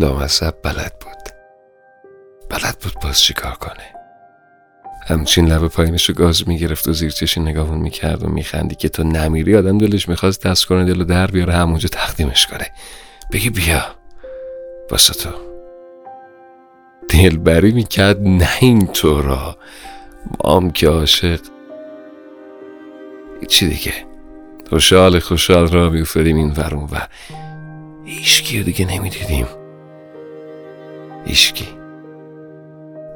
لامصب بلد بود. بلد بود باز چیکار کنه. همچین لب پایینش رو گاز می‌گرفت و زیر چشی نگاهون می‌کرد و میخندی که تو نمیری آدم دلش می‌خواست دست کنه دلو در بیاره همونجا تقدیمش کنه. بگی بیا. واسه تو. دلبری می‌کرد نه اینطورا مام که عاشق. چی دیگه. خوشحال خوشحال را بیفتادیم این ورون و رو دیگه نمی‌دیدیم. ایشکی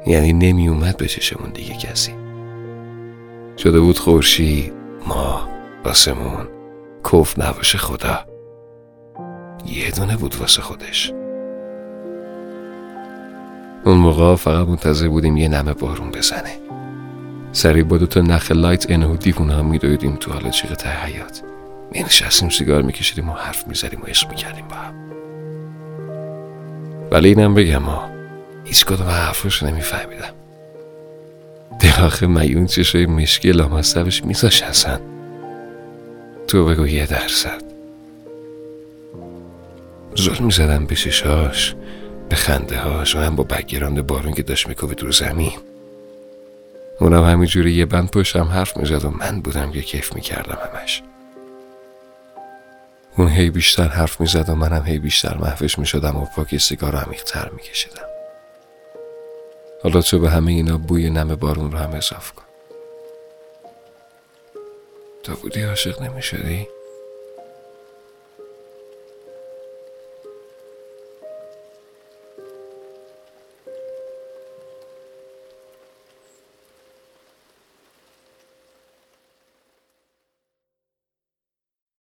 یعنی نمی اومد به چشمون دیگه کسی. شده بود خورشید ما آسمون. کف نباشه خدا. یه دونه بود واسه خودش. اون موقع فقط منتظر بودیم یه نمه بارون بزنه. سریع با تا نخ لایت انه و دیوون هم میدویدیم تو حال چیغ ته حیات می نشستیم سیگار میکشیدیم و حرف می‌زدیم و عشق می‌کردیم با هم. ولی اینم بگم ما هیچ کدوم حرفش نمیفهمیدم. دلاخه میون چشای مشکی لامصبش میزاش هستن تو بگو یه درصد. ظلم می‌زدم به چشاش به خنده هاش و هم با بگیراند بارون که داشت میکوبید رو زمین. اونم همینجوری یه بند پشتم حرف می‌زد و من بودم که کیف می‌کردم همش. اون هی بیشتر حرف می‌زد و منم هی بیشتر محوش می‌شدم و پاک سیگار عمیقتر میکشیدم حالا تو به همه اینا بوی نم بارون رو هم اضاف کن تا بودی عاشق نمی‌شدی؟